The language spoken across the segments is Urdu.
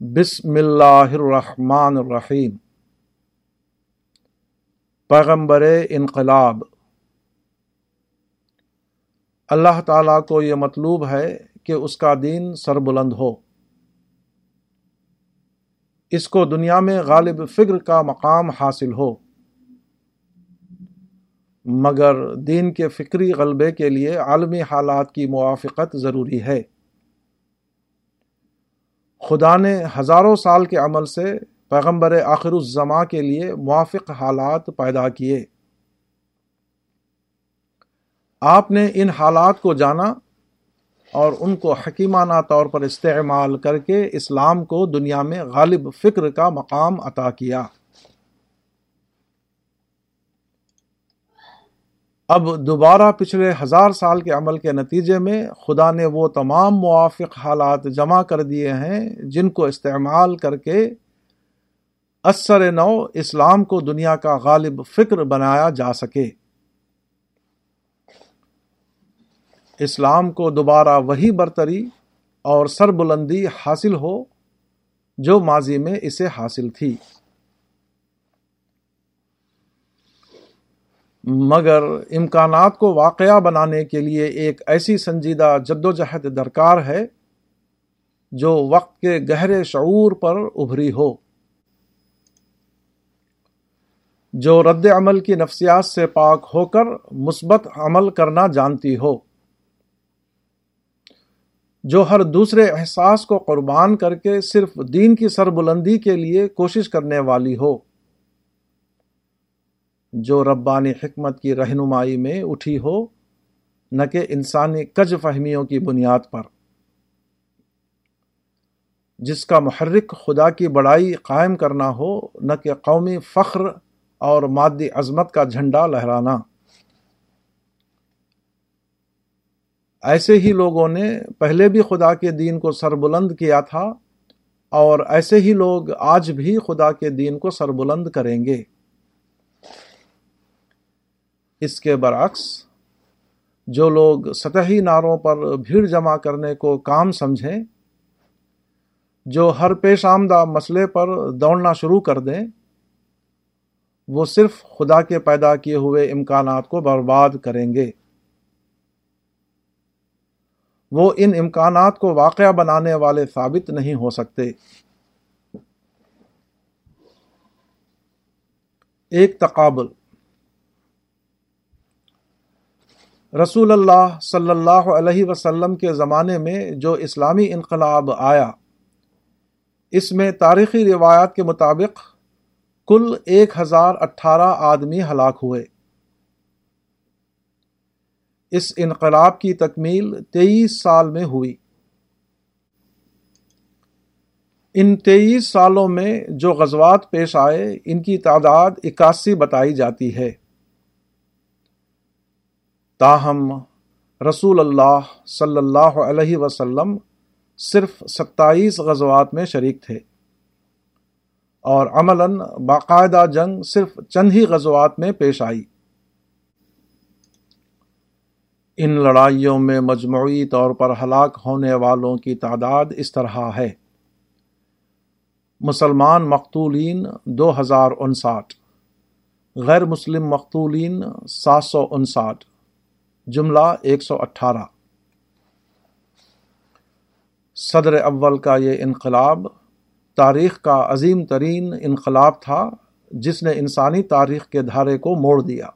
بسم اللہ الرحمن الرحیم۔ پیغمبر انقلاب۔ اللہ تعالیٰ کو یہ مطلوب ہے کہ اس کا دین سربلند ہو۔ اس کو دنیا میں غالب فکر کا مقام حاصل ہو۔ مگر دین کے فکری غلبے کے لیے عالمی حالات کی موافقت ضروری ہے۔ خدا نے ہزاروں سال کے عمل سے پیغمبر آخر الزماں کے لیے موافق حالات پیدا کیے۔ آپ نے ان حالات کو جانا اور ان کو حکیمانہ طور پر استعمال کر کے اسلام کو دنیا میں غالب فکر کا مقام عطا کیا۔ اب دوبارہ پچھلے ہزار سال کے عمل کے نتیجے میں خدا نے وہ تمام موافق حالات جمع کر دیے ہیں جن کو استعمال کر کے اثر نو اسلام کو دنیا کا غالب فکر بنایا جا سکے۔ اسلام کو دوبارہ وہی برتری اور سربلندی حاصل ہو جو ماضی میں اسے حاصل تھی۔ مگر امکانات کو واقعہ بنانے کے لیے ایک ایسی سنجیدہ جد و جہد درکار ہے جو وقت کے گہرے شعور پر ابھری ہو، جو رد عمل کی نفسیات سے پاک ہو کر مثبت عمل کرنا جانتی ہو، جو ہر دوسرے احساس کو قربان کر کے صرف دین کی سربلندی کے لیے کوشش کرنے والی ہو۔ جو ربانی حکمت کی رہنمائی میں اٹھی ہو، نہ کہ انسانی کج فہمیوں کی بنیاد پر۔ جس کا محرک خدا کی بڑائی قائم کرنا ہو، نہ کہ قومی فخر اور مادی عظمت کا جھنڈا لہرانا۔ ایسے ہی لوگوں نے پہلے بھی خدا کے دین کو سربلند کیا تھا اور ایسے ہی لوگ آج بھی خدا کے دین کو سربلند کریں گے۔ اس کے برعکس جو لوگ سطحی ناروں پر بھیڑ جمع کرنے کو کام سمجھیں، جو ہر پیش آمدہ مسئلے پر دوڑنا شروع کر دیں، وہ صرف خدا کے پیدا کیے ہوئے امکانات کو برباد کریں گے۔ وہ ان امکانات کو واقعہ بنانے والے ثابت نہیں ہو سکتے۔ ایک تقابل۔ رسول اللہ صلی اللہ علیہ وسلم کے زمانے میں جو اسلامی انقلاب آیا، اس میں تاریخی روایات کے مطابق کل ایک ہزار اٹھارہ آدمی ہلاک ہوئے۔ اس انقلاب کی تکمیل تیئیس سال میں ہوئی۔ ان تیئیس سالوں میں جو غزوات پیش آئے، ان کی تعداد اکاسی بتائی جاتی ہے۔ تاہم، رسول اللہ صلی اللہ علیہ وسلم صرف ستائیس غزوات میں شریک تھے۔ اور عملاً باقاعدہ جنگ صرف چند ہی غزوات میں پیش آئی۔ ان لڑائیوں میں مجموعی طور پر ہلاک ہونے والوں کی تعداد اس طرح ہے۔ مسلمان مقتولین دو ہزار انساٹھ، غیر مسلم مقتولین سات سو انساٹھ۔ جملہ ایک سو اٹھارہ۔ صدر اول کا یہ انقلاب تاریخ کا عظیم ترین انقلاب تھا، جس نے انسانی تاریخ کے دھارے کو موڑ دیا۔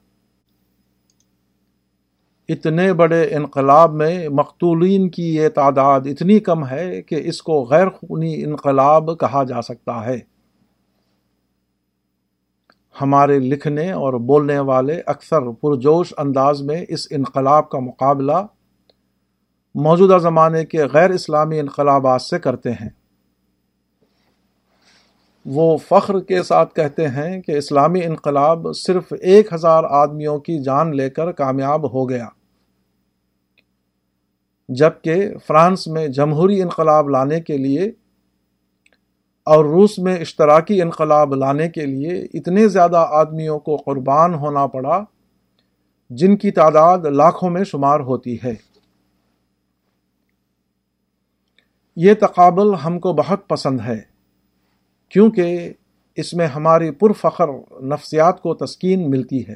اتنے بڑے انقلاب میں مقتولین کی یہ تعداد اتنی کم ہے کہ اس کو غیر خونی انقلاب کہا جا سکتا ہے۔ ہمارے لکھنے اور بولنے والے اکثر پرجوش انداز میں اس انقلاب کا مقابلہ موجودہ زمانے کے غیر اسلامی انقلابات سے کرتے ہیں۔ وہ فخر کے ساتھ کہتے ہیں کہ اسلامی انقلاب صرف ایک ہزار آدمیوں کی جان لے کر کامیاب ہو گیا۔ جبکہ فرانس میں جمہوری انقلاب لانے کے لیے اور روس میں اشتراکی انقلاب لانے کے لیے اتنے زیادہ آدمیوں کو قربان ہونا پڑا جن کی تعداد لاکھوں میں شمار ہوتی ہے۔ یہ تقابل ہم کو بہت پسند ہے، کیونکہ اس میں ہماری پرفخر نفسیات کو تسکین ملتی ہے۔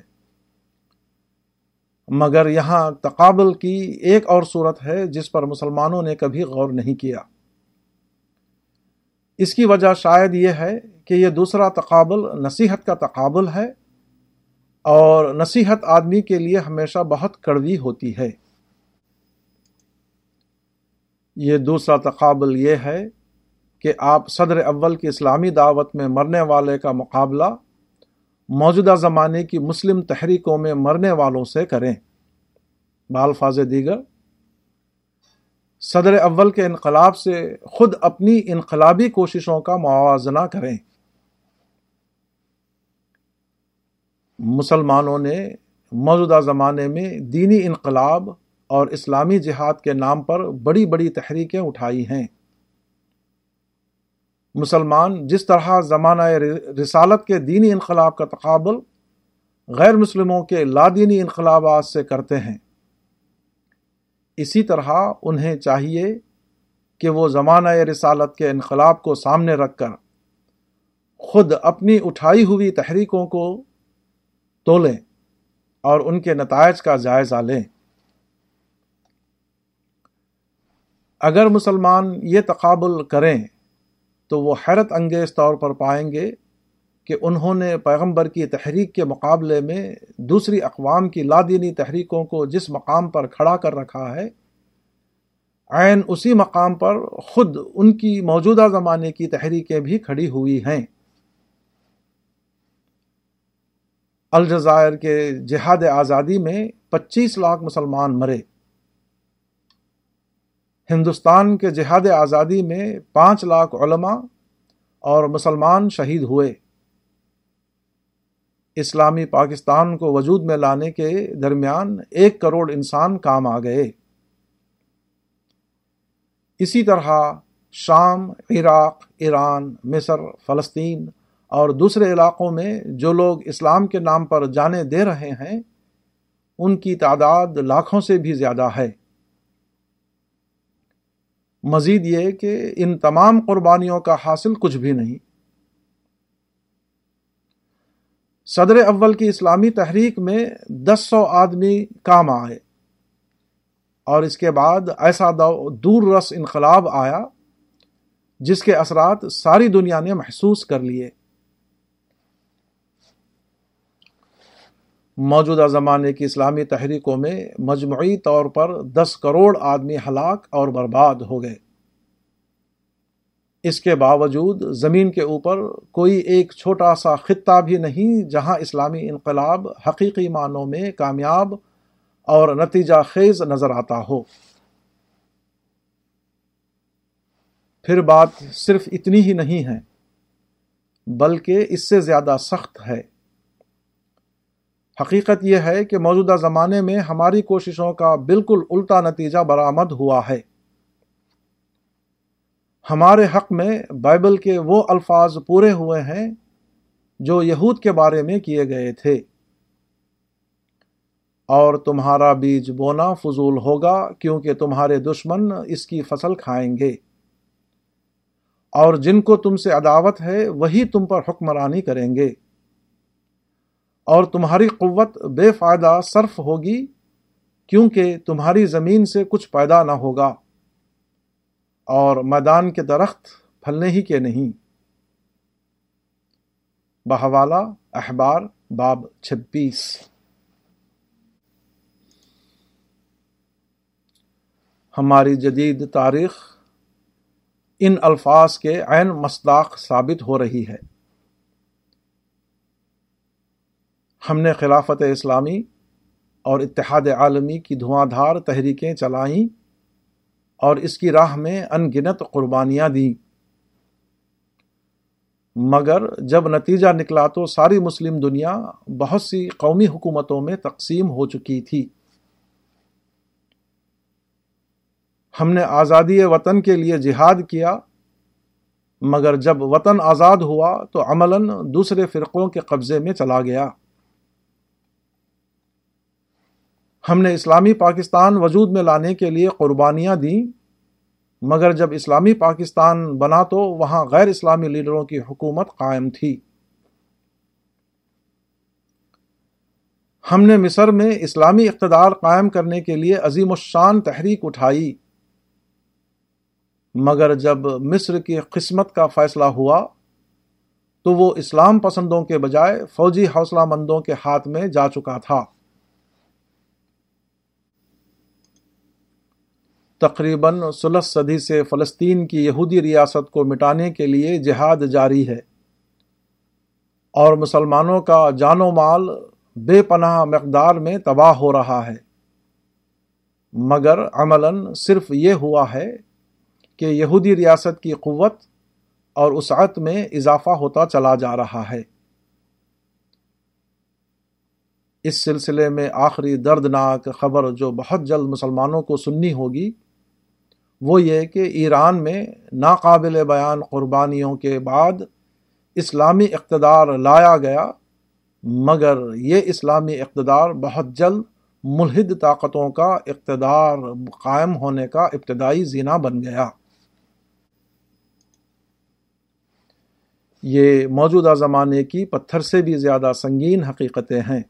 مگر یہاں تقابل کی ایک اور صورت ہے جس پر مسلمانوں نے کبھی غور نہیں کیا۔ اس کی وجہ شاید یہ ہے کہ یہ دوسرا تقابل نصیحت کا تقابل ہے اور نصیحت آدمی کے لیے ہمیشہ بہت کڑوی ہوتی ہے۔ یہ دوسرا تقابل یہ ہے کہ آپ صدر اول کی اسلامی دعوت میں مرنے والے کا مقابلہ موجودہ زمانے کی مسلم تحریکوں میں مرنے والوں سے کریں۔ بالفاظ دیگر صدر اول کے انقلاب سے خود اپنی انقلابی کوششوں کا موازنہ کریں۔ مسلمانوں نے موجودہ زمانے میں دینی انقلاب اور اسلامی جہاد کے نام پر بڑی بڑی تحریکیں اٹھائی ہیں۔ مسلمان جس طرح زمانہ رسالت کے دینی انقلاب کا تقابل غیر مسلموں کے لادینی انقلابات سے کرتے ہیں اسی طرح انہیں چاہیے کہ وہ زمانہ رسالت کے انقلاب کو سامنے رکھ کر خود اپنی اٹھائی ہوئی تحریکوں کو تولیں اور ان کے نتائج کا جائزہ لیں۔ اگر مسلمان یہ تقابل کریں تو وہ حیرت انگیز طور پر پائیں گے کہ انہوں نے پیغمبر کی تحریک کے مقابلے میں دوسری اقوام کی لادینی تحریکوں کو جس مقام پر کھڑا کر رکھا ہے، عین اسی مقام پر خود ان کی موجودہ زمانے کی تحریکیں بھی کھڑی ہوئی ہیں۔ الجزائر کے جہاد آزادی میں پچیس لاکھ مسلمان مرے۔ ہندوستان کے جہاد آزادی میں پانچ لاکھ علماء اور مسلمان شہید ہوئے۔ اسلامی پاکستان کو وجود میں لانے کے درمیان ایک کروڑ انسان کام آ گئے۔ اسی طرح شام، عراق، ایران، مصر، فلسطین اور دوسرے علاقوں میں جو لوگ اسلام کے نام پر جانے دے رہے ہیں، ان کی تعداد لاکھوں سے بھی زیادہ ہے۔ مزید یہ کہ ان تمام قربانیوں کا حاصل کچھ بھی نہیں۔ صدر اول کی اسلامی تحریک میں دس سو آدمی کام آئے۔ اور اس کے بعد ایسا دور رس انقلاب آیا، جس کے اثرات ساری دنیا نے محسوس کر لیے۔ موجودہ زمانے کی اسلامی تحریکوں میں مجموعی طور پر دس کروڑ آدمی ہلاک اور برباد ہو گئے۔ اس کے باوجود زمین کے اوپر کوئی ایک چھوٹا سا خطہ بھی نہیں جہاں اسلامی انقلاب حقیقی معنوں میں کامیاب اور نتیجہ خیز نظر آتا ہو۔ پھر بات صرف اتنی ہی نہیں ہے، بلکہ اس سے زیادہ سخت ہے۔ حقیقت یہ ہے کہ موجودہ زمانے میں ہماری کوششوں کا بالکل الٹا نتیجہ برآمد ہوا ہے۔ ہمارے حق میں بائبل کے وہ الفاظ پورے ہوئے ہیں جو یہود کے بارے میں کیے گئے تھے۔ اور تمہارا بیج بونا فضول ہوگا کیونکہ تمہارے دشمن اس کی فصل کھائیں گے۔ اور جن کو تم سے عداوت ہے، وہی تم پر حکمرانی کریں گے۔ اور تمہاری قوت بے فائدہ صرف ہوگی کیونکہ تمہاری زمین سے کچھ پیدا نہ ہوگا۔ اور میدان کے درخت پھلنے ہی کے نہیں۔ بہوالا، احبار، باب چھبیس۔ ہماری جدید تاریخ ان الفاظ کے عین مصداق ثابت ہو رہی ہے۔ ہم نے خلافت اسلامی اور اتحاد عالمی کی دھواں دھار تحریکیں چلائیں۔ اور اس کی راہ میں ان گنت قربانیاں دیں۔ مگر جب نتیجہ نکلا تو ساری مسلم دنیا بہت سی قومی حکومتوں میں تقسیم ہو چکی تھی۔ ہم نے آزادی وطن کے لیے جہاد کیا، مگر جب وطن آزاد ہوا تو عملاً دوسرے فرقوں کے قبضے میں چلا گیا۔ ہم نے اسلامی پاکستان وجود میں لانے کے لیے قربانیاں دیں، مگر جب اسلامی پاکستان بنا تو وہاں غیر اسلامی لیڈروں کی حکومت قائم تھی۔ ہم نے مصر میں اسلامی اقتدار قائم کرنے کے لیے عظیم الشان تحریک اٹھائی، مگر جب مصر کی قسمت کا فیصلہ ہوا تو وہ اسلام پسندوں کے بجائے فوجی حوصلہ مندوں کے ہاتھ میں جا چکا تھا۔ تقریباً سلس صدی سے فلسطین کی یہودی ریاست کو مٹانے کے لیے جہاد جاری ہے۔ اور مسلمانوں کا جان و مال بے پناہ مقدار میں تباہ ہو رہا ہے۔ مگر عملاً صرف یہ ہوا ہے کہ یہودی ریاست کی قوت اور اسعت میں اضافہ ہوتا چلا جا رہا ہے۔ اس سلسلے میں آخری دردناک خبر جو بہت جلد مسلمانوں کو سننی ہوگی وہ یہ کہ ایران میں ناقابل بیان قربانیوں کے بعد اسلامی اقتدار لایا گیا، مگر یہ اسلامی اقتدار بہت جلد ملحد طاقتوں کا اقتدار قائم ہونے کا ابتدائی زینہ بن گیا۔ یہ موجودہ زمانے کی پتھر سے بھی زیادہ سنگین حقیقتیں ہیں۔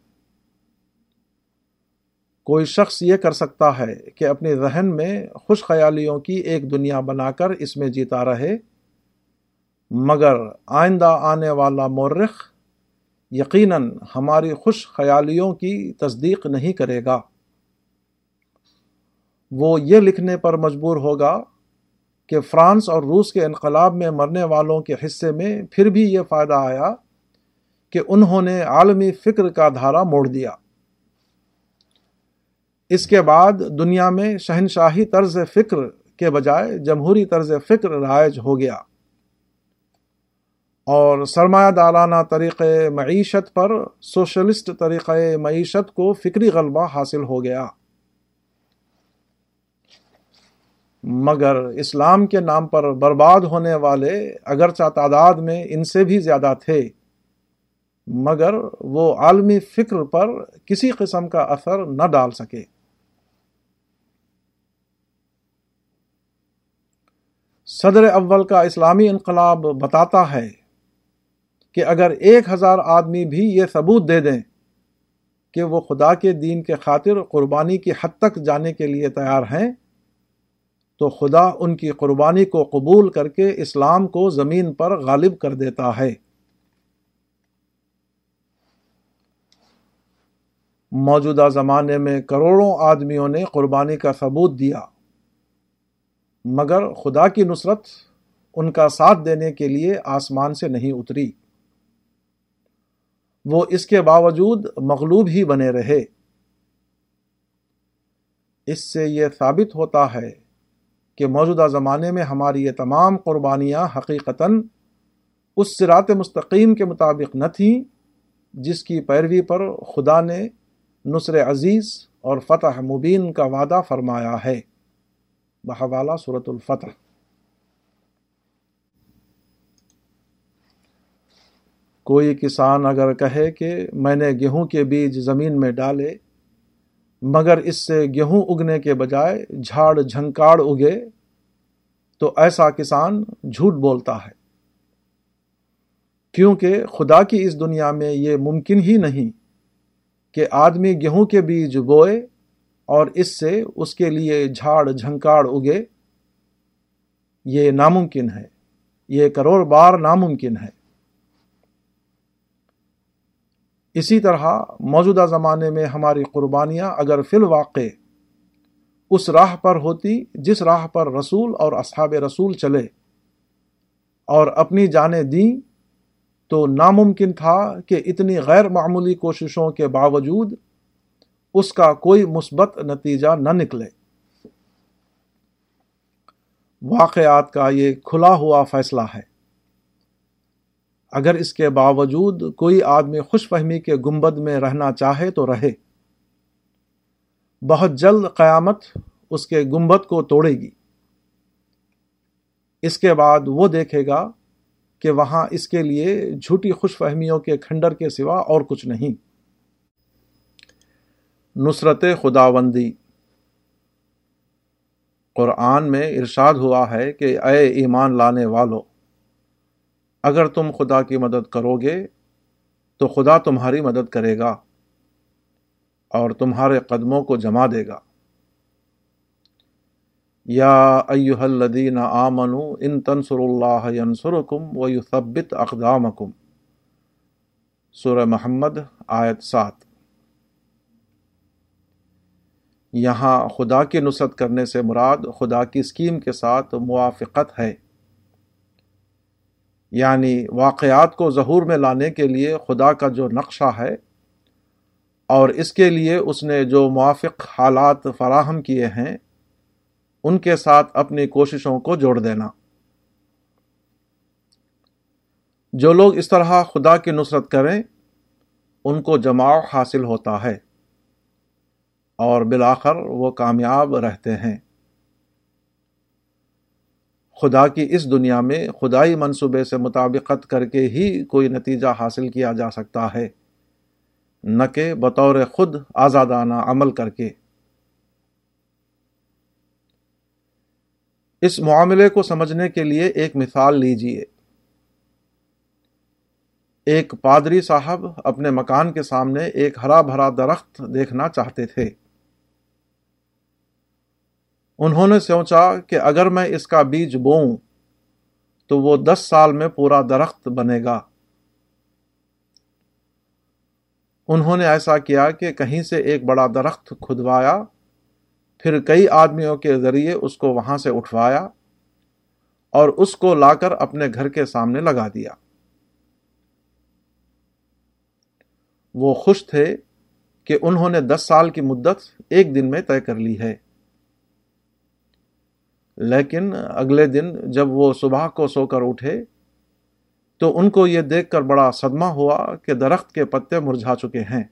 کوئی شخص یہ کر سکتا ہے کہ اپنے ذہن میں خوش خیالیوں کی ایک دنیا بنا کر اس میں جیتا رہے۔ مگر آئندہ آنے والا مورخ یقیناً ہماری خوش خیالیوں کی تصدیق نہیں کرے گا۔ وہ یہ لکھنے پر مجبور ہوگا کہ فرانس اور روس کے انقلاب میں مرنے والوں کے حصے میں پھر بھی یہ فائدہ آیا کہ انہوں نے عالمی فکر کا دھارا موڑ دیا۔ اس کے بعد دنیا میں شہنشاہی طرز فکر کے بجائے جمہوری طرز فکر رائج ہو گیا۔ اور سرمایہ دارانہ طریقۂ معیشت پر سوشلسٹ طریقۂ معیشت کو فکری غلبہ حاصل ہو گیا۔ مگر اسلام کے نام پر برباد ہونے والے اگرچہ تعداد میں ان سے بھی زیادہ تھے، مگر وہ عالمی فکر پر کسی قسم کا اثر نہ ڈال سکے۔ صدر اول کا اسلامی انقلاب بتاتا ہے کہ اگر ایک ہزار آدمی بھی یہ ثبوت دے دیں کہ وہ خدا کے دین کے خاطر قربانی کی حد تک جانے کے لیے تیار ہیں، تو خدا ان کی قربانی کو قبول کر کے اسلام کو زمین پر غالب کر دیتا ہے۔ موجودہ زمانے میں کروڑوں آدمیوں نے قربانی کا ثبوت دیا۔ مگر خدا کی نصرت ان کا ساتھ دینے کے لیے آسمان سے نہیں اتری۔ وہ اس کے باوجود مغلوب ہی بنے رہے۔ اس سے یہ ثابت ہوتا ہے کہ موجودہ زمانے میں ہماری یہ تمام قربانیاں حقیقتاً اس سرات مستقیم کے مطابق نہ تھیں، جس کی پیروی پر خدا نے نصر عزیز اور فتح مبین کا وعدہ فرمایا ہے۔ بحوالہ صورت الفتح۔ کوئی کسان اگر کہے کہ میں نے گیہوں کے بیج زمین میں ڈالے، مگر اس سے گیہوں اگنے کے بجائے جھاڑ جھنکاڑ اگے، تو ایسا کسان جھوٹ بولتا ہے۔ کیونکہ خدا کی اس دنیا میں یہ ممکن ہی نہیں کہ آدمی گیہوں کے بیج بوئے اور اس سے اس کے لیے جھاڑ جھنکاڑ اگے، یہ ناممکن ہے۔ یہ کروڑ بار ناممکن ہے۔ اسی طرح موجودہ زمانے میں ہماری قربانیاں اگر فی الواقع اس راہ پر ہوتی، جس راہ پر رسول اور اصحاب رسول چلے اور اپنی جانیں دیں، تو ناممکن تھا کہ اتنی غیر معمولی کوششوں کے باوجود اس کا کوئی مثبت نتیجہ نہ نکلے۔ واقعات کا یہ کھلا ہوا فیصلہ ہے۔ اگر اس کے باوجود کوئی آدمی خوش فہمی کے گنبد میں رہنا چاہے تو رہے۔ بہت جلد قیامت اس کے گنبد کو توڑے گی۔ اس کے بعد وہ دیکھے گا کہ وہاں اس کے لیے جھوٹی خوش فہمیوں کے کھنڈر کے سوا اور کچھ نہیں۔ نصرت خداوندی۔ قرآن میں ارشاد ہوا ہے کہ اے ایمان لانے والو، اگر تم خدا کی مدد کرو گے تو خدا تمہاری مدد کرے گا اور تمہارے قدموں کو جما دے گا۔ یا ایوہ الذین ان تنصر اللہ ینصرکم ویثبت اقدامکم۔ سورہ محمد آیت سات۔ یہاں خدا کی نصرت کرنے سے مراد خدا کی اسکیم کے ساتھ موافقت ہے۔ یعنی واقعات کو ظہور میں لانے کے لیے خدا کا جو نقشہ ہے اور اس کے لیے اس نے جو موافق حالات فراہم کیے ہیں، ان کے ساتھ اپنی کوششوں کو جوڑ دینا۔ جو لوگ اس طرح خدا کی نصرت کریں، ان کو جماع حاصل ہوتا ہے۔ اور بالآخر وہ کامیاب رہتے ہیں۔ خدا کی اس دنیا میں خدائی منصوبے سے مطابقت کر کے ہی کوئی نتیجہ حاصل کیا جا سکتا ہے، نہ کہ بطور خود آزادانہ عمل کر کے۔ اس معاملے کو سمجھنے کے لیے ایک مثال لیجیے۔ ایک پادری صاحب اپنے مکان کے سامنے ایک ہرا بھرا درخت دیکھنا چاہتے تھے۔ انہوں نے سوچا کہ اگر میں اس کا بیج بوؤں تو وہ دس سال میں پورا درخت بنے گا۔ انہوں نے ایسا کیا کہ کہیں سے ایک بڑا درخت کھدوایا، پھر کئی آدمیوں کے ذریعے اس کو وہاں سے اٹھوایا اور اس کو لا کر اپنے گھر کے سامنے لگا دیا۔ وہ خوش تھے کہ انہوں نے دس سال کی مدت ایک دن میں طے کر لی ہے۔ لیکن اگلے دن جب وہ صبح کو سو کر اٹھے تو ان کو یہ دیکھ کر بڑا صدمہ ہوا کہ درخت کے پتے مرجھا چکے ہیں۔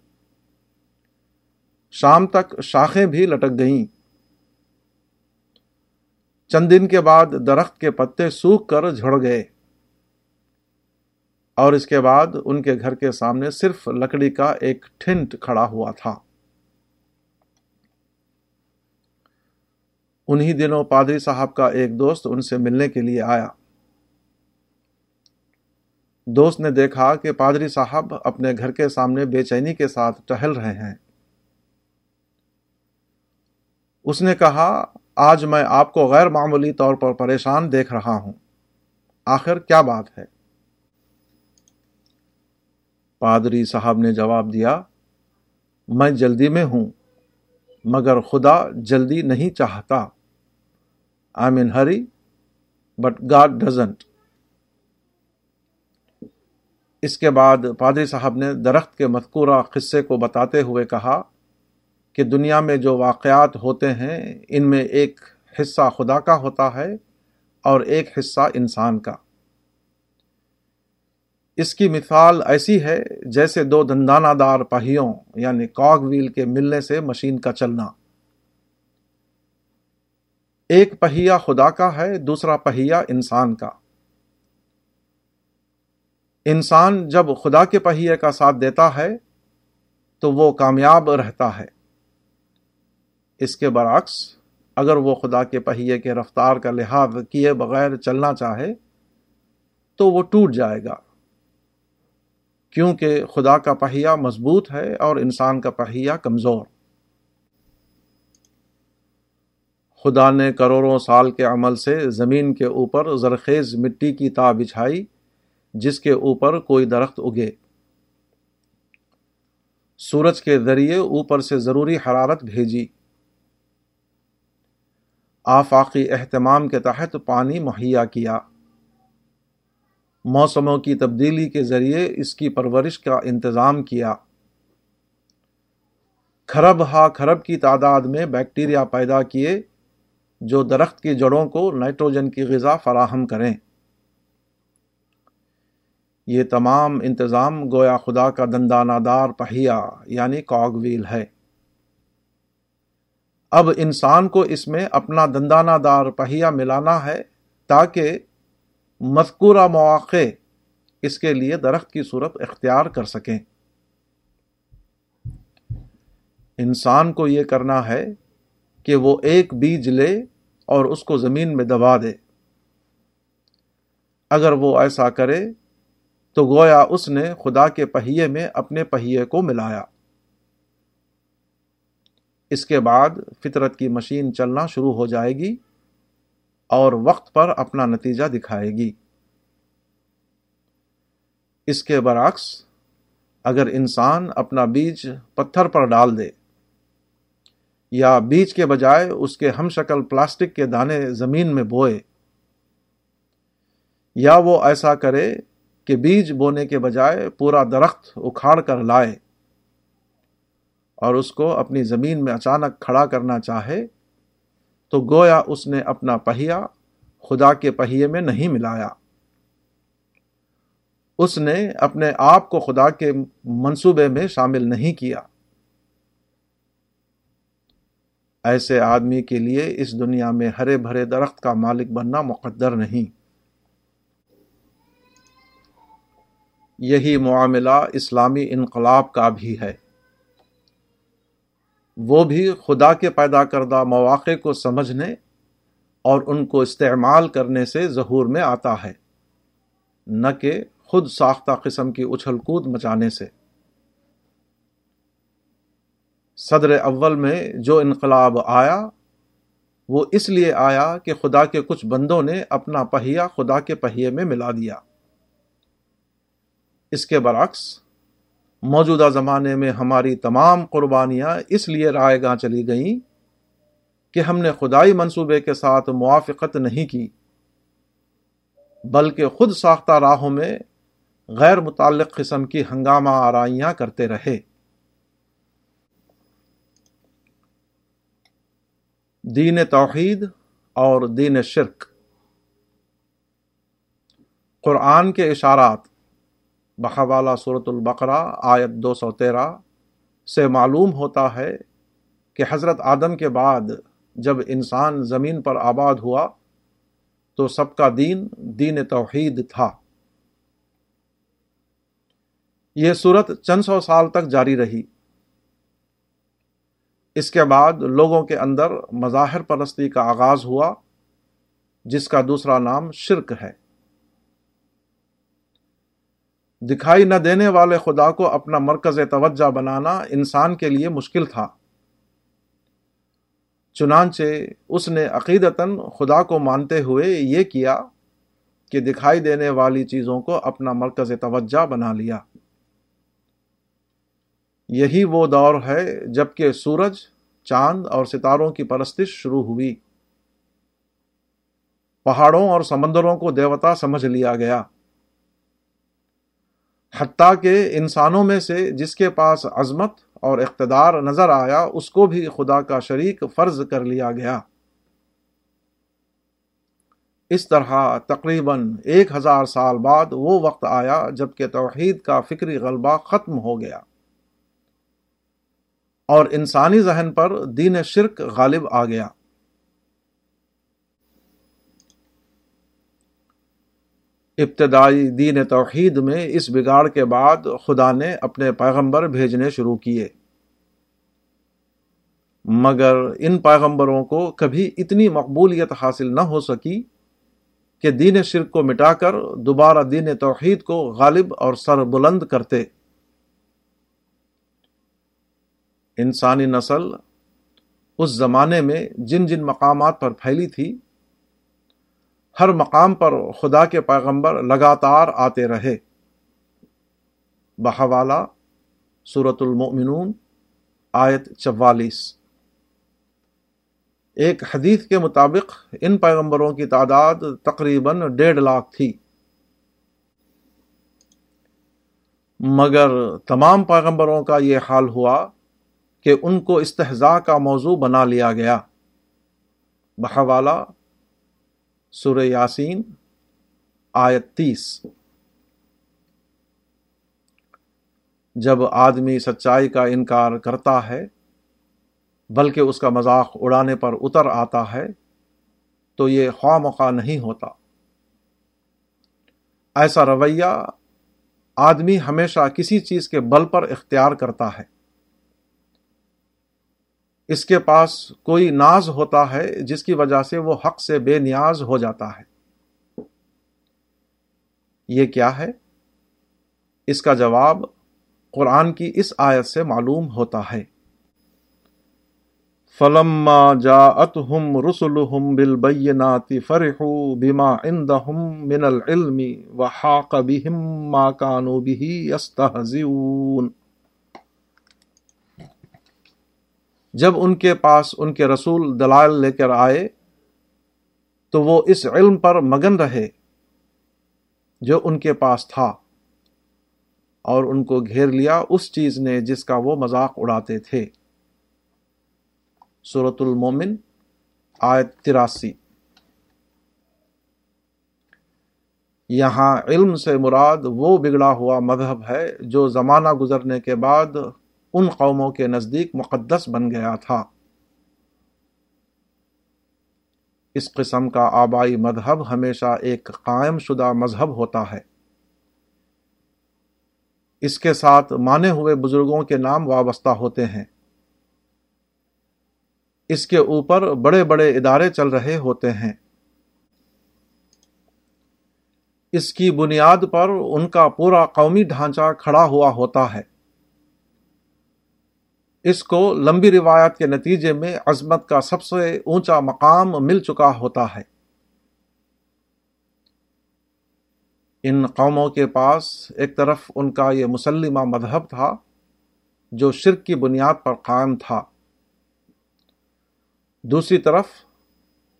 شام تک شاخیں بھی لٹک گئیں۔ چند دن کے بعد درخت کے پتے سوکھ کر جھڑ گئے۔ اور اس کے بعد ان کے گھر کے سامنے صرف لکڑی کا ایک ٹھنٹ کھڑا ہوا تھا۔ انہی دنوں پادری صاحب کا ایک دوست ان سے ملنے کے لیے آیا۔ دوست نے دیکھا کہ پادری صاحب اپنے گھر کے سامنے بے چینی کے ساتھ ٹہل رہے ہیں۔ اس نے کہا، آج میں آپ کو غیر معمولی طور پر پریشان دیکھ رہا ہوں۔ آخر کیا بات ہے؟ پادری صاحب نے جواب دیا، میں جلدی میں ہوں، مگر خدا جلدی نہیں چاہتا۔ I mean hurry but God doesn't اس کے بعد پادری صاحب نے درخت کے مذکورہ قصے کو بتاتے ہوئے کہا کہ دنیا میں جو واقعات ہوتے ہیں، ان میں ایک حصہ خدا کا ہوتا ہے اور ایک حصہ انسان کا۔ اس کی مثال ایسی ہے جیسے دو دندانہ دار پہیوں یعنی کاگ ویل کے ملنے سے مشین کا چلنا۔ ایک پہیا خدا کا ہے، دوسرا پہیا انسان کا۔ انسان جب خدا کے پہیے کا ساتھ دیتا ہے، تو وہ کامیاب رہتا ہے۔ اس کے برعکس، اگر وہ خدا کے پہیے کے رفتار کا لحاظ کیے بغیر چلنا چاہے، تو وہ ٹوٹ جائے گا۔ کیونکہ خدا کا پہیا مضبوط ہے اور انسان کا پہیا کمزور۔ خدا نے کروڑوں سال کے عمل سے زمین کے اوپر زرخیز مٹی کی تا بچھائی، جس کے اوپر کوئی درخت اگے۔ سورج کے ذریعے اوپر سے ضروری حرارت بھیجی۔ آفاقی اہتمام کے تحت پانی مہیا کیا۔ موسموں کی تبدیلی کے ذریعے اس کی پرورش کا انتظام کیا۔ کھرب ہا کھرب کی تعداد میں بیکٹیریا پیدا کیے۔ جو درخت کی جڑوں کو نائٹروجن کی غذا فراہم کریں۔ یہ تمام انتظام گویا خدا کا دندانہ دار پہیا یعنی کاگ ویل ہے۔ اب انسان کو اس میں اپنا دندانہ دار پہیا ملانا ہے تاکہ مذکورہ مواقع اس کے لیے درخت کی صورت اختیار کر سکیں۔ انسان کو یہ کرنا ہے کہ وہ ایک بیج لے اور اس کو زمین میں دبا دے۔ اگر وہ ایسا کرے، تو گویا اس نے خدا کے پہیے میں اپنے پہیے کو ملایا۔ اس کے بعد فطرت کی مشین چلنا شروع ہو جائے گی اور وقت پر اپنا نتیجہ دکھائے گی۔ اس کے برعکس، اگر انسان اپنا بیج پتھر پر ڈال دے یا بیج کے بجائے اس کے ہم شکل پلاسٹک کے دانے زمین میں بوئے۔ یا وہ ایسا کرے کہ بیج بونے کے بجائے پورا درخت اکھاڑ کر لائے اور اس کو اپنی زمین میں اچانک کھڑا کرنا چاہے، تو گویا اس نے اپنا پہیا خدا کے پہیے میں نہیں ملایا۔ اس نے اپنے آپ کو خدا کے منصوبے میں شامل نہیں کیا۔ ایسے آدمی کے لیے اس دنیا میں ہرے بھرے درخت کا مالک بننا مقدر نہیں۔ یہی معاملہ اسلامی انقلاب کا بھی ہے۔ وہ بھی خدا کے پیدا کردہ مواقع کو سمجھنے اور ان کو استعمال کرنے سے ظہور میں آتا ہے، نہ کہ خود ساختہ قسم کی اچھل کود مچانے سے۔ صدر اول میں جو انقلاب آیا، وہ اس لیے آیا کہ خدا کے کچھ بندوں نے اپنا پہیا خدا کے پہیے میں ملا دیا۔ اس کے برعکس، موجودہ زمانے میں ہماری تمام قربانیاں اس لیے رائے گاہ چلی گئیں کہ ہم نے خدائی منصوبے کے ساتھ موافقت نہیں کی، بلکہ خود ساختہ راہوں میں غیر متعلق قسم کی ہنگامہ آرائیاں کرتے رہے۔ دین توحید اور دین شرک۔ قرآن کے اشارات بحوالہ صورت البقرہ، آیت دو سو تیرہ، سے معلوم ہوتا ہے کہ حضرت آدم کے بعد جب انسان زمین پر آباد ہوا تو سب کا دین دین توحید تھا۔ یہ صورت چند سو سال تک جاری رہی۔ اس کے بعد لوگوں کے اندر مظاہر پرستی کا آغاز ہوا، جس کا دوسرا نام شرک ہے۔ دکھائی نہ دینے والے خدا کو اپنا مرکز توجہ بنانا انسان کے لیے مشکل تھا۔ چنانچہ اس نے عقیدتاً خدا کو مانتے ہوئے یہ کیا کہ دکھائی دینے والی چیزوں کو اپنا مرکز توجہ بنا لیا۔ یہی وہ دور ہے جبکہ سورج، چاند اور ستاروں کی پرستش شروع ہوئی۔ پہاڑوں اور سمندروں کو دیوتا سمجھ لیا گیا۔ حتیٰ کہ انسانوں میں سے جس کے پاس عظمت اور اقتدار نظر آیا، اس کو بھی خدا کا شریک فرض کر لیا گیا۔ اس طرح تقریباً ایک ہزار سال بعد وہ وقت آیا جبکہ توحید کا فکری غلبہ ختم ہو گیا۔ اور انسانی ذہن پر دین شرک غالب آ گیا۔ ابتدائی دین توحید میں اس بگاڑ کے بعد خدا نے اپنے پیغمبر بھیجنے شروع کیے۔ مگر ان پیغمبروں کو کبھی اتنی مقبولیت حاصل نہ ہو سکی کہ دین شرک کو مٹا کر دوبارہ دین توحید کو غالب اور سر بلند کرتے۔ انسانی نسل اس زمانے میں جن جن مقامات پر پھیلی تھی، ہر مقام پر خدا کے پیغمبر لگاتار آتے رہے۔ بحوالہ صورت المؤمنون، آیت چوالیس۔ ایک حدیث کے مطابق ان پیغمبروں کی تعداد تقریباً ڈیڑھ لاکھ تھی۔ مگر تمام پیغمبروں کا یہ حال ہوا کہ ان کو استحضاء کا موضوع بنا لیا گیا۔ بحوالہ سر یاسین، آیت تیس۔ جب آدمی سچائی کا انکار کرتا ہے، بلکہ اس کا مذاق اڑانے پر اتر آتا ہے، تو یہ خواہ مخواہ نہیں ہوتا۔ ایسا رویہ آدمی ہمیشہ کسی چیز کے بل پر اختیار کرتا ہے۔ اس کے پاس کوئی ناز ہوتا ہے جس کی وجہ سے وہ حق سے بے نیاز ہو جاتا ہے۔ یہ کیا ہے؟ اس کا جواب قرآن کی اس آیت سے معلوم ہوتا ہے۔ فلما جاءتهم رسلهم بالبينات فرحوا بما عندهم من العلم وحاق بهم ما كانوا به يستهزئون۔ جب ان کے پاس ان کے رسول دلائل لے کر آئے، تو وہ اس علم پر مگن رہے جو ان کے پاس تھا اور ان کو گھیر لیا اس چیز نے جس کا وہ مذاق اڑاتے تھے۔ صورت المومن، آیت تراسی۔ یہاں علم سے مراد وہ بگڑا ہوا مذہب ہے جو زمانہ گزرنے کے بعد ان قوموں کے نزدیک مقدس بن گیا تھا۔ اس قسم کا آبائی مذہب ہمیشہ ایک قائم شدہ مذہب ہوتا ہے۔ اس کے ساتھ مانے ہوئے بزرگوں کے نام وابستہ ہوتے ہیں۔ اس کے اوپر بڑے بڑے ادارے چل رہے ہوتے ہیں۔ اس کی بنیاد پر ان کا پورا قومی ڈھانچہ کھڑا ہوا ہوتا ہے۔ اس کو لمبی روایت کے نتیجے میں عظمت کا سب سے اونچا مقام مل چکا ہوتا ہے۔ ان قوموں کے پاس ایک طرف ان کا یہ مسلمہ مذہب تھا جو شرک کی بنیاد پر قائم تھا۔ دوسری طرف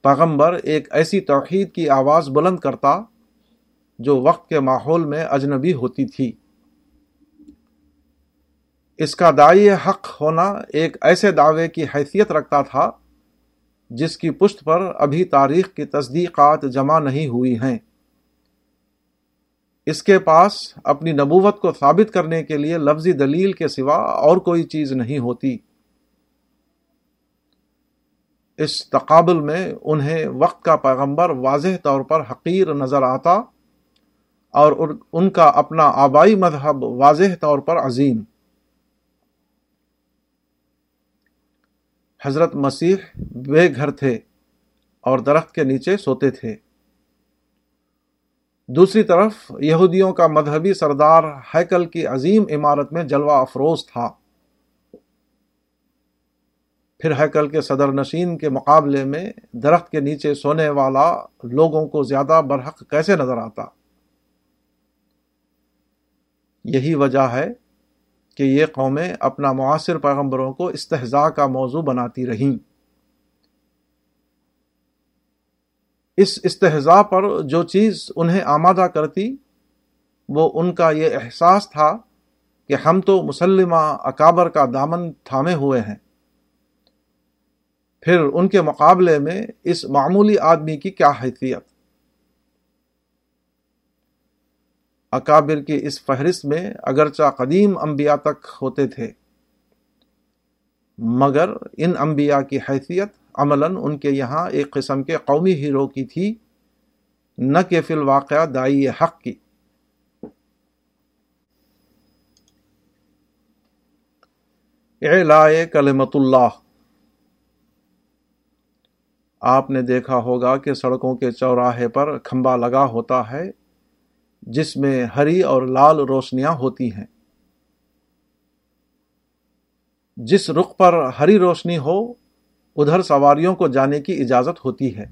پیغمبر ایک ایسی توحید کی آواز بلند کرتا جو وقت کے ماحول میں اجنبی ہوتی تھی۔ اس کا دائی حق ہونا ایک ایسے دعوے کی حیثیت رکھتا تھا جس کی پشت پر ابھی تاریخ کی تصدیقات جمع نہیں ہوئی ہیں۔ اس کے پاس اپنی نبوت کو ثابت کرنے کے لیے لفظی دلیل کے سوا اور کوئی چیز نہیں ہوتی۔ اس تقابل میں انہیں وقت کا پیغمبر واضح طور پر حقیر نظر آتا اور ان کا اپنا آبائی مذہب واضح طور پر عظیم۔ حضرت مسیح بے گھر تھے اور درخت کے نیچے سوتے تھے۔ دوسری طرف یہودیوں کا مذہبی سردار ہیکل کی عظیم عمارت میں جلوہ افروز تھا۔ پھر ہیکل کے صدر نشین کے مقابلے میں درخت کے نیچے سونے والا لوگوں کو زیادہ برحق کیسے نظر آتا؟ یہی وجہ ہے کہ یہ قومیں اپنا معاصر پیغمبروں کو استحضاء کا موضوع بناتی رہیں۔ اس استحضاء پر جو چیز انہیں آمادہ کرتی، وہ ان کا یہ احساس تھا کہ ہم تو مسلمہ اکابر کا دامن تھامے ہوئے ہیں۔ پھر ان کے مقابلے میں اس معمولی آدمی کی کیا حیثیت؟ اکابر کی اس فہرست میں اگرچہ قدیم انبیاء تک ہوتے تھے، مگر ان انبیاء کی حیثیت عملاً ان کے یہاں ایک قسم کے قومی ہیرو کی تھی، نہ کہ فی الواقع دائی حق کی۔ اعلائے کلمت اللہ۔ آپ نے دیکھا ہوگا کہ سڑکوں کے چوراہے پر کھمبا لگا ہوتا ہے۔ جس میں ہری اور لال روشنیاں ہوتی ہیں۔ جس رخ پر ہری روشنی ہو، ادھر سواریوں کو جانے کی اجازت ہوتی ہے۔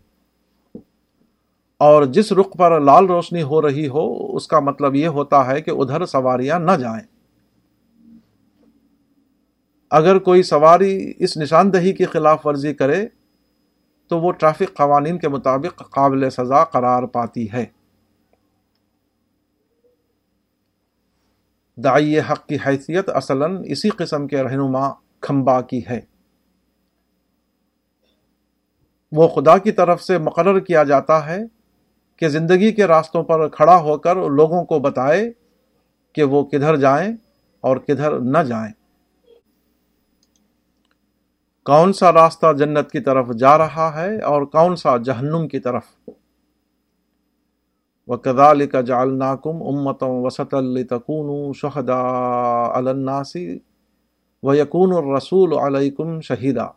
اور جس رخ پر لال روشنی ہو رہی ہو، اس کا مطلب یہ ہوتا ہے کہ ادھر سواریاں نہ جائیں۔ اگر کوئی سواری اس نشاندہی کی خلاف ورزی کرے، تو وہ ٹریفک قوانین کے مطابق قابل سزا قرار پاتی ہے۔ دائی حق کی حیثیت اصلاً اسی قسم کے رہنما کھمبا کی ہے۔ وہ خدا کی طرف سے مقرر کیا جاتا ہے کہ زندگی کے راستوں پر کھڑا ہو کر لوگوں کو بتائے کہ وہ کدھر جائیں اور کدھر نہ جائیں۔ کون سا راستہ جنت کی طرف جا رہا ہے اور کون سا جہنم کی طرف؟ و کدال کا جالناکم امت وسط الکون شہدا الناسی و یقون الرسول علیکم شہیدہ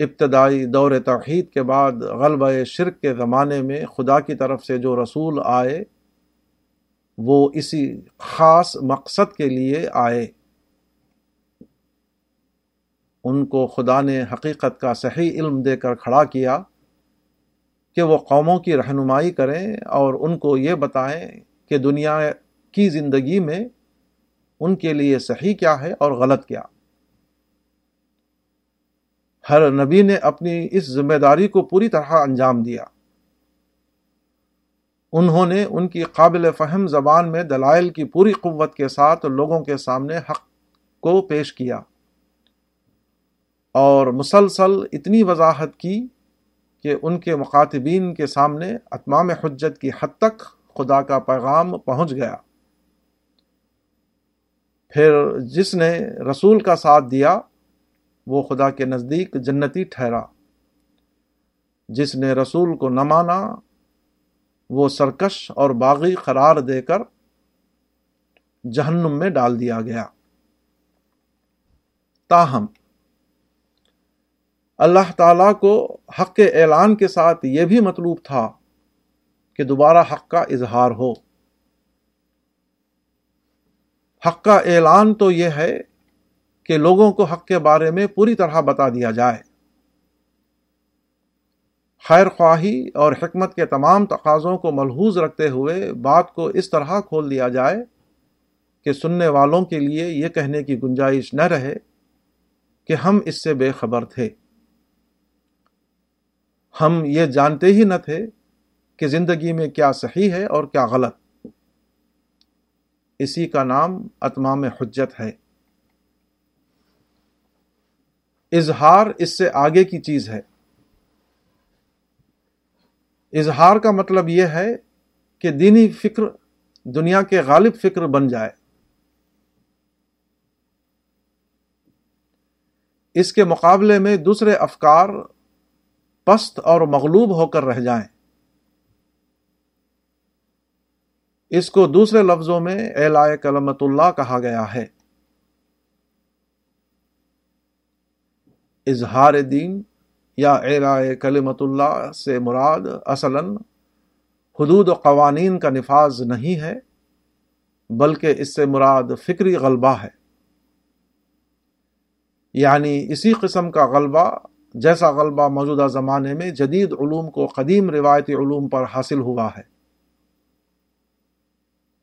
ابتدائی دور توحید کے بعد غلبہ شرک کے زمانے میں خدا کی طرف سے جو رسول آئے، وہ اسی خاص مقصد کے لیے آئے۔ ان کو خدا نے حقیقت کا صحیح علم دے کر کھڑا کیا۔ کہ وہ قوموں کی رہنمائی کریں اور ان کو یہ بتائیں کہ دنیا کی زندگی میں ان کے لیے صحیح کیا ہے اور غلط کیا۔ ہر نبی نے اپنی اس ذمہ داری کو پوری طرح انجام دیا۔ انہوں نے ان کی قابل فہم زبان میں دلائل کی پوری قوت کے ساتھ لوگوں کے سامنے حق کو پیش کیا اور مسلسل اتنی وضاحت کی کہ ان کے مخاطبین کے سامنے اتمام حجت کی حد تک خدا کا پیغام پہنچ گیا۔ پھر جس نے رسول کا ساتھ دیا، وہ خدا کے نزدیک جنتی ٹھہرا۔ جس نے رسول کو نہ مانا، وہ سرکش اور باغی قرار دے کر جہنم میں ڈال دیا گیا۔ تاہم اللہ تعالی کو حق کے اعلان کے ساتھ یہ بھی مطلوب تھا کہ دوبارہ حق کا اظہار ہو۔ حق کا اعلان تو یہ ہے کہ لوگوں کو حق کے بارے میں پوری طرح بتا دیا جائے۔ خیر خواہی اور حکمت کے تمام تقاضوں کو ملحوظ رکھتے ہوئے بات کو اس طرح کھول دیا جائے کہ سننے والوں کے لیے یہ کہنے کی گنجائش نہ رہے کہ ہم اس سے بے خبر تھے۔ ہم یہ جانتے ہی نہ تھے کہ زندگی میں کیا صحیح ہے اور کیا غلط۔ اسی کا نام اتمام حجت ہے۔ اظہار اس سے آگے کی چیز ہے۔ اظہار کا مطلب یہ ہے کہ دینی فکر دنیا کے غالب فکر بن جائے۔ اس کے مقابلے میں دوسرے افکار پست اور مغلوب ہو کر رہ جائیں۔ اس کو دوسرے لفظوں میں اے کلمت اللہ کہا گیا ہے۔ اظہار دین یا اعلائے کلمت اللہ سے مراد اصلا حدود و قوانین کا نفاذ نہیں ہے، بلکہ اس سے مراد فکری غلبہ ہے۔ یعنی اسی قسم کا غلبہ جیسا غلبہ موجودہ زمانے میں جدید علوم کو قدیم روایتی علوم پر حاصل ہوا ہے۔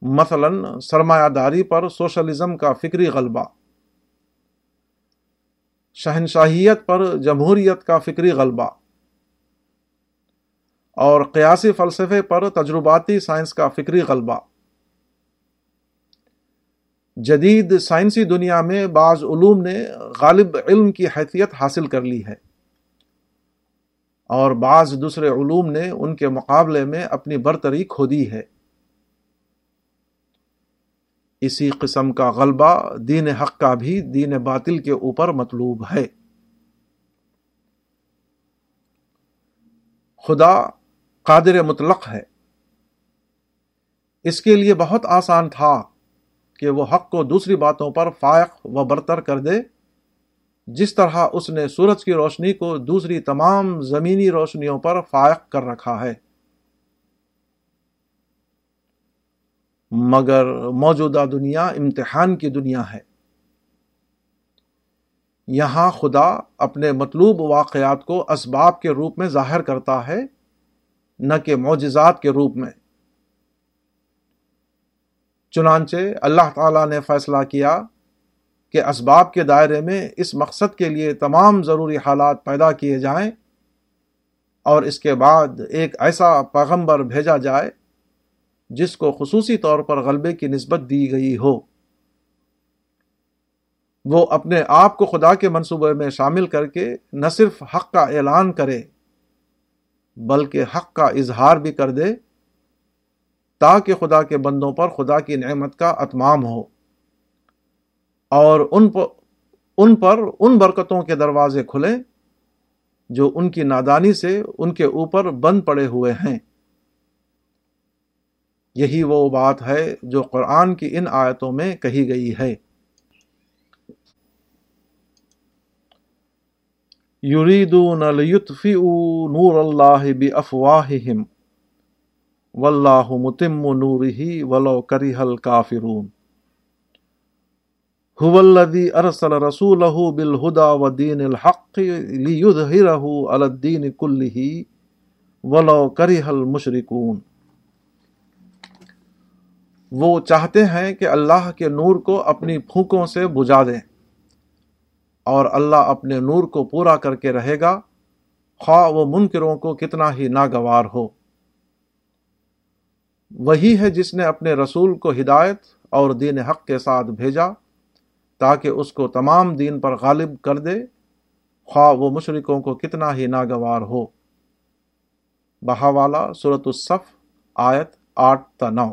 مثلا سرمایہ داری پر سوشلزم کا فکری غلبہ۔ شہنشاہیت پر جمہوریت کا فکری غلبہ۔ اور قیاسی فلسفے پر تجرباتی سائنس کا فکری غلبہ۔ جدید سائنسی دنیا میں بعض علوم نے غالب علم کی حیثیت حاصل کر لی ہے۔ اور بعض دوسرے علوم نے ان کے مقابلے میں اپنی برتری کھو دی ہے۔ اسی قسم کا غلبہ دین حق کا بھی دین باطل کے اوپر مطلوب ہے۔ خدا قادر مطلق ہے۔ اس کے لیے بہت آسان تھا کہ وہ حق کو دوسری باتوں پر فائق و برتر کر دے۔ جس طرح اس نے سورج کی روشنی کو دوسری تمام زمینی روشنیوں پر فائق کر رکھا ہے۔ مگر موجودہ دنیا امتحان کی دنیا ہے۔ یہاں خدا اپنے مطلوب واقعات کو اسباب کے روپ میں ظاہر کرتا ہے، نہ کہ معجزات کے روپ میں۔ چنانچہ اللہ تعالی نے فیصلہ کیا کہ اسباب کے دائرے میں اس مقصد کے لیے تمام ضروری حالات پیدا کیے جائیں اور اس کے بعد ایک ایسا پیغمبر بھیجا جائے جس کو خصوصی طور پر غلبے کی نسبت دی گئی ہو۔ وہ اپنے آپ کو خدا کے منصوبے میں شامل کر کے نہ صرف حق کا اعلان کرے، بلکہ حق کا اظہار بھی کر دے تاکہ خدا کے بندوں پر خدا کی نعمت کا اتمام ہو۔ اور ان پر ان پر ان برکتوں کے دروازے کھلیں جو ان کی نادانی سے ان کے اوپر بند پڑے ہوئے ہیں۔ یہی وہ بات ہے جو قرآن کی ان آیتوں میں کہی گئی ہے۔ یریدون لیطفئوا نور اللہ بافواہہم واللہ متم نورہ ولو کرہ الکافرون۔ هو الذي ارسل رسوله بالهدى ودين الحق ليظهره على الدين كله ولو كره المشركون۔ وہ چاہتے ہیں کہ اللہ کے نور کو اپنی پھونکوں سے بجھا دیں۔ اور اللہ اپنے نور کو پورا کر کے رہے گا۔ خواہ وہ منکروں کو کتنا ہی ناگوار ہو۔ وہی ہے جس نے اپنے رسول کو ہدایت اور دین حق کے ساتھ بھیجا۔ تاکہ اس کو تمام دین پر غالب کر دے، خواہ وہ مشرقوں کو کتنا ہی ناگوار ہو۔ بہاوالا صورت الصف، آیت آٹھ تا نو۔